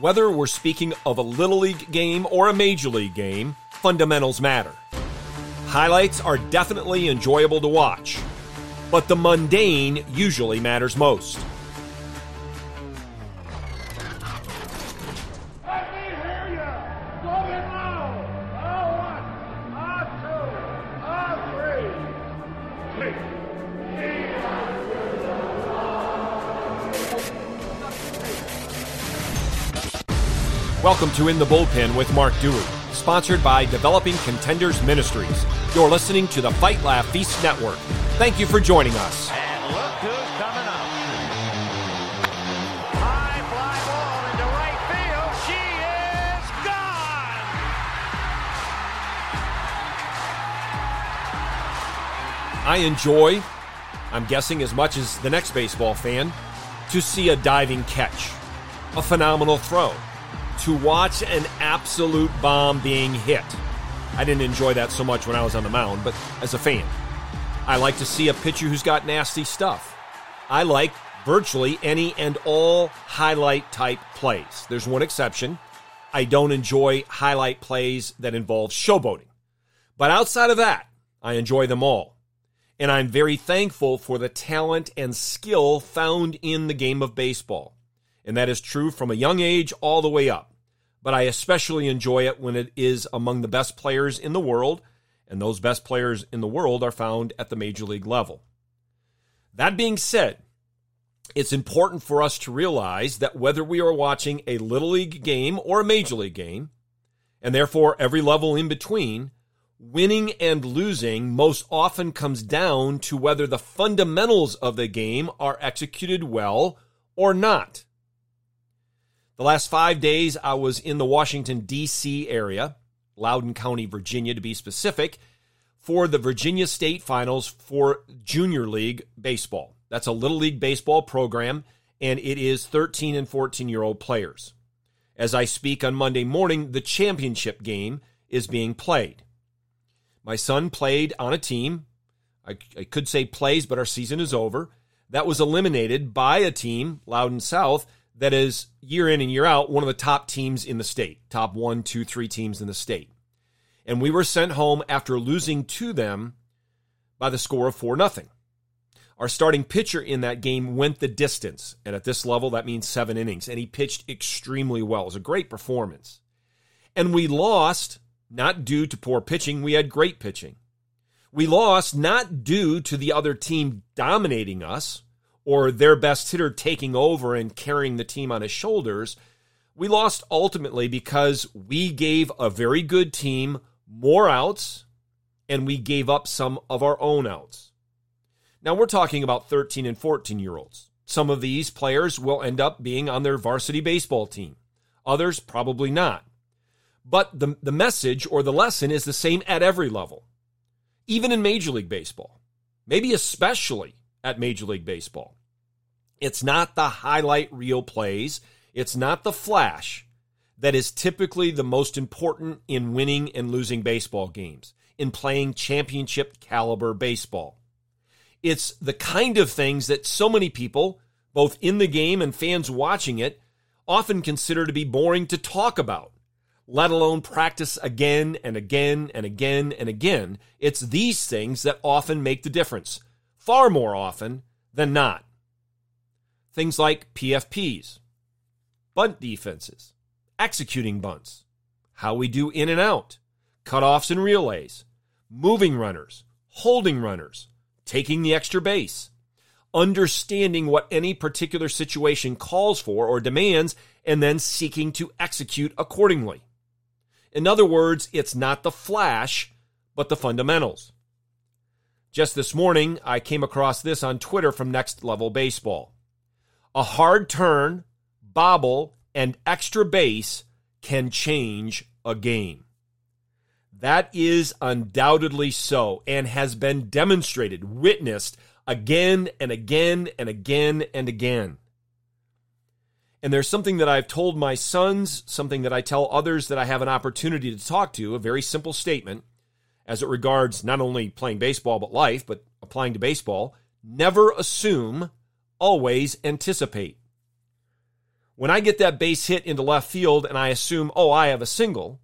Whether we're speaking of a Little League game or a Major League game, fundamentals matter. Highlights are definitely enjoyable to watch, but the mundane usually matters most. Welcome to In the Bullpen with Mark Dewey, sponsored by Developing Contenders Ministries. You're listening to the Fight Laugh Feast Network. Thank you for joining us. And look who's coming up. High fly ball into right field. She is gone. I enjoy, I'm guessing as much as the next baseball fan, to see a diving catch, a phenomenal throw, to watch an absolute bomb being hit. I didn't enjoy that so much when I was on the mound, but as a fan, I like to see a pitcher who's got nasty stuff. I like virtually any and all highlight type plays. There's one exception. I don't enjoy highlight plays that involve showboating. But outside of that, I enjoy them all. And I'm very thankful for the talent and skill found in the game of baseball. And that is true from a young age all the way up but I especially enjoy it when it is among the best players in the world, and those best players in the world are found at the major league level. That being said, it's important for us to realize that whether we are watching a little league game or a major league game, and therefore every level in between, winning and losing most often comes down to whether the fundamentals of the game are executed well or not. The last five days, I was in the Washington, D.C. area, Loudoun County, Virginia to be specific, for the Virginia State Finals for Junior League Baseball. That's a Little League Baseball program, and it is 13 and 14 year old players. As I speak on Monday morning, the championship game is being played. My son played on a team. I, I could say plays, but our season is over. That was eliminated by a team, Loudoun South, that is year in and year out one of the top teams in the state, top one, two, three teams in the state. And we were sent home after losing to them by the score of 4 0. Our starting pitcher in that game went the distance. And at this level, that means seven innings. And he pitched extremely well. It was a great performance. And we lost not due to poor pitching, we had great pitching. We lost not due to the other team dominating us or their best hitter taking over and carrying the team on his shoulders. We lost ultimately because we gave a very good team more outs and we gave up some of our own outs. Now we're talking about 13 and 14 year olds. Some of these players will end up being on their varsity baseball team, others probably not. But the, the message or the lesson is the same at every level, even in Major League Baseball, maybe especially at Major League Baseball. It's not the highlight reel plays, it's not the flash that is typically the most important in winning and losing baseball games, in playing championship caliber baseball. It's the kind of things that so many people, both in the game and fans watching it, often consider to be boring to talk about, let alone practice again and again and again and again. It's these things that often make the difference, far more often than not. Things like PFPs, bunt defenses, executing bunts, how we do in and out, cutoffs and relays, moving runners, holding runners, taking the extra base, understanding what any particular situation calls for or demands, and then seeking to execute accordingly. In other words, it's not the flash, but the fundamentals. Just this morning, I came across this on Twitter from Next Level Baseball. A hard turn, bobble, and extra base can change a game. That is undoubtedly so and has been demonstrated, witnessed again and again and again and again. And there's something that I've told my sons, something that I tell others that I have an opportunity to talk to, a very simple statement as it regards not only playing baseball but life, but applying to baseball. Never assume always anticipate. When I get that base hit into left field and I assume, oh, I have a single,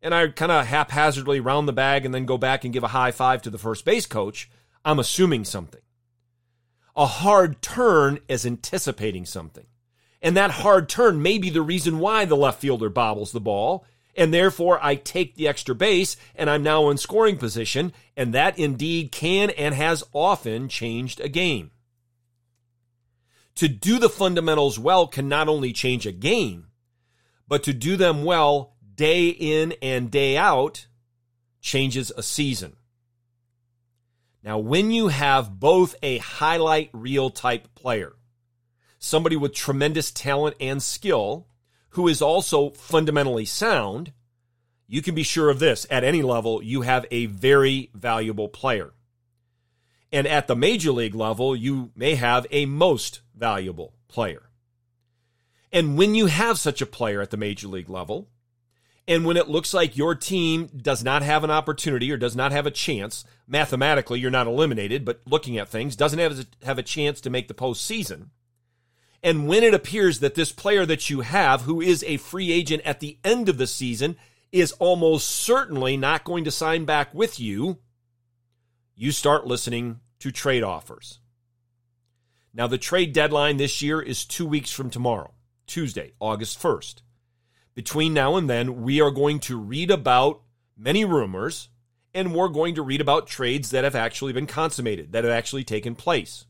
and I kind of haphazardly round the bag and then go back and give a high five to the first base coach, I'm assuming something. A hard turn is anticipating something. And that hard turn may be the reason why the left fielder bobbles the ball. And therefore, I take the extra base and I'm now in scoring position. And that indeed can and has often changed a game to do the fundamentals well can not only change a game, but to do them well day in and day out changes a season. Now, when you have both a highlight reel type player, somebody with tremendous talent and skill, who is also fundamentally sound, you can be sure of this at any level, you have a very valuable player. And at the major league level, you may have a most valuable player. And when you have such a player at the major league level, and when it looks like your team does not have an opportunity or does not have a chance, mathematically you're not eliminated, but looking at things, doesn't have a, have a chance to make the postseason. And when it appears that this player that you have, who is a free agent at the end of the season, is almost certainly not going to sign back with you, you start listening to trade offers. Now, the trade deadline this year is two weeks from tomorrow, Tuesday, August 1st. Between now and then, we are going to read about many rumors and we're going to read about trades that have actually been consummated, that have actually taken place.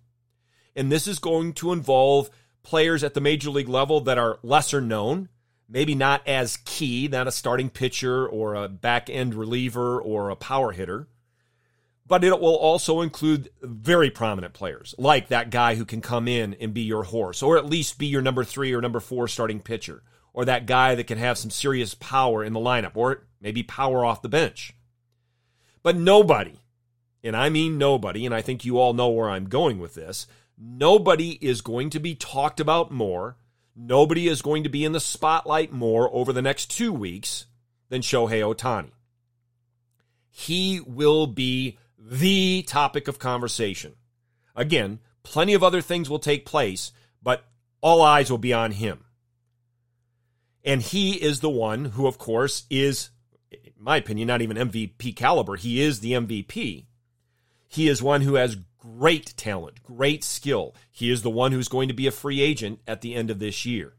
And this is going to involve players at the major league level that are lesser known, maybe not as key, not a starting pitcher or a back end reliever or a power hitter but it will also include very prominent players like that guy who can come in and be your horse, or at least be your number three or number four starting pitcher, or that guy that can have some serious power in the lineup, or maybe power off the bench. But nobody, and I mean nobody, and I think you all know where I'm going with this, nobody is going to be talked about more. Nobody is going to be in the spotlight more over the next two weeks than Shohei Ohtani. He will be the topic of conversation. Again, plenty of other things will take place, but all eyes will be on him. And he is the one who, of course, is, in my opinion, not even MVP caliber. He is the MVP. He is one who has great talent, great skill. He is the one who's going to be a free agent at the end of this year.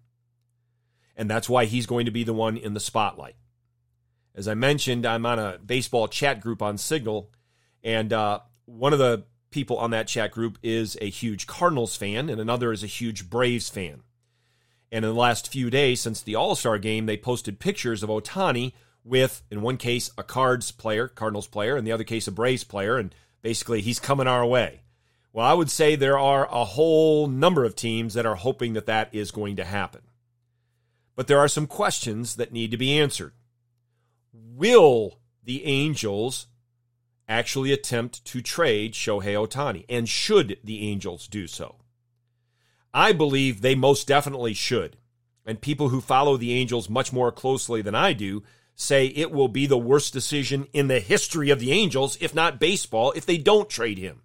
And that's why he's going to be the one in the spotlight. As I mentioned, I'm on a baseball chat group on Signal, and uh, one of the people on that chat group is a huge Cardinals fan, and another is a huge Braves fan. And in the last few days since the All Star game, they posted pictures of Ohtani with, in one case, a Cards player, Cardinals player, in the other case, a Braves player, and basically he's coming our way. Well, I would say there are a whole number of teams that are hoping that that is going to happen. But there are some questions that need to be answered. Will the Angels actually attempt to trade Shohei Ohtani? And should the Angels do so? I believe they most definitely should. And people who follow the Angels much more closely than I do say it will be the worst decision in the history of the Angels, if not baseball, if they don't trade him.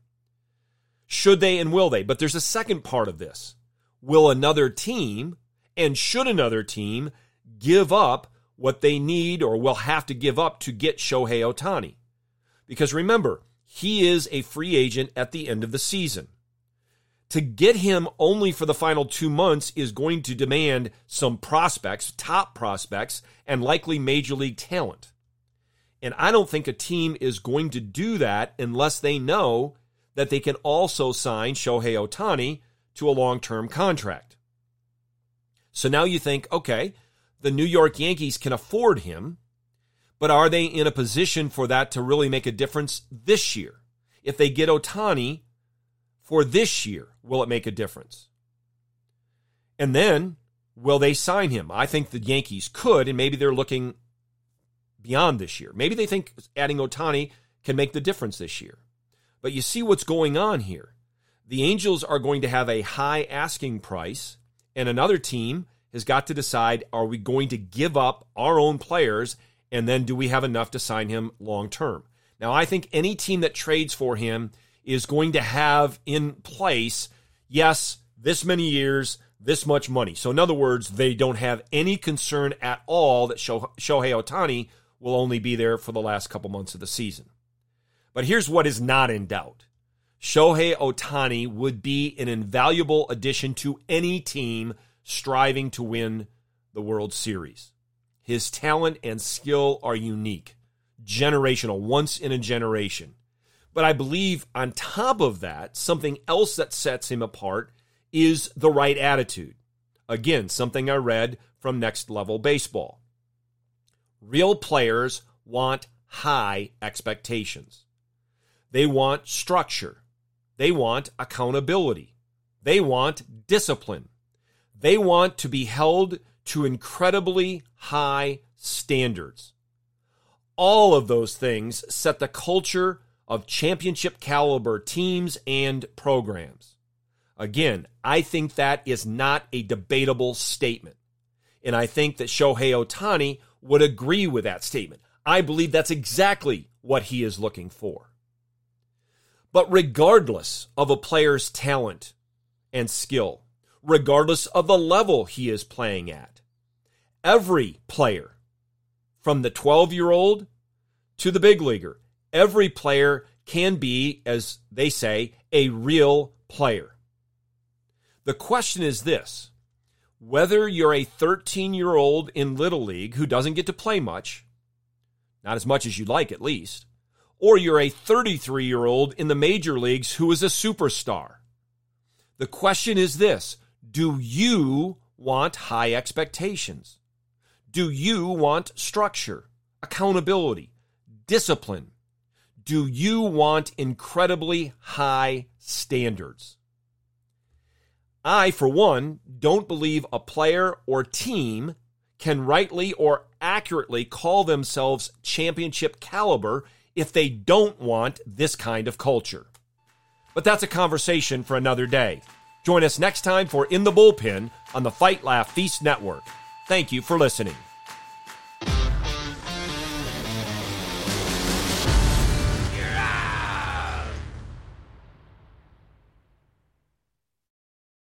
Should they and will they? But there's a second part of this. Will another team and should another team give up what they need or will have to give up to get Shohei Ohtani? Because remember, he is a free agent at the end of the season. To get him only for the final two months is going to demand some prospects, top prospects, and likely major league talent. And I don't think a team is going to do that unless they know that they can also sign Shohei Ohtani to a long term contract. So now you think, okay, the New York Yankees can afford him. But are they in a position for that to really make a difference this year? If they get Ohtani for this year, will it make a difference? And then will they sign him? I think the Yankees could, and maybe they're looking beyond this year. Maybe they think adding Ohtani can make the difference this year. But you see what's going on here. The Angels are going to have a high asking price, and another team has got to decide are we going to give up our own players and then do we have enough to sign him long term? Now, I think any team that trades for him is going to have in place, yes, this many years, this much money. So, in other words, they don't have any concern at all that Shohei Ohtani will only be there for the last couple months of the season. But here's what is not in doubt Shohei Ohtani would be an invaluable addition to any team striving to win the World Series. His talent and skill are unique, generational, once in a generation. But I believe on top of that, something else that sets him apart is the right attitude. Again, something I read from Next Level Baseball. Real players want high expectations. They want structure. They want accountability. They want discipline. They want to be held to incredibly high standards. All of those things set the culture of championship caliber teams and programs. Again, I think that is not a debatable statement. And I think that Shohei Ohtani would agree with that statement. I believe that's exactly what he is looking for. But regardless of a player's talent and skill, regardless of the level he is playing at, every player, from the 12 year old to the big leaguer, every player can be, as they say, a real player. The question is this whether you're a 13 year old in Little League who doesn't get to play much, not as much as you'd like at least, or you're a 33 year old in the major leagues who is a superstar. The question is this Do you want high expectations? Do you want structure, accountability, discipline? Do you want incredibly high standards? I, for one, don't believe a player or team can rightly or accurately call themselves championship caliber if they don't want this kind of culture. But that's a conversation for another day. Join us next time for In the Bullpen on the Fight Laugh Feast Network. Thank you for listening.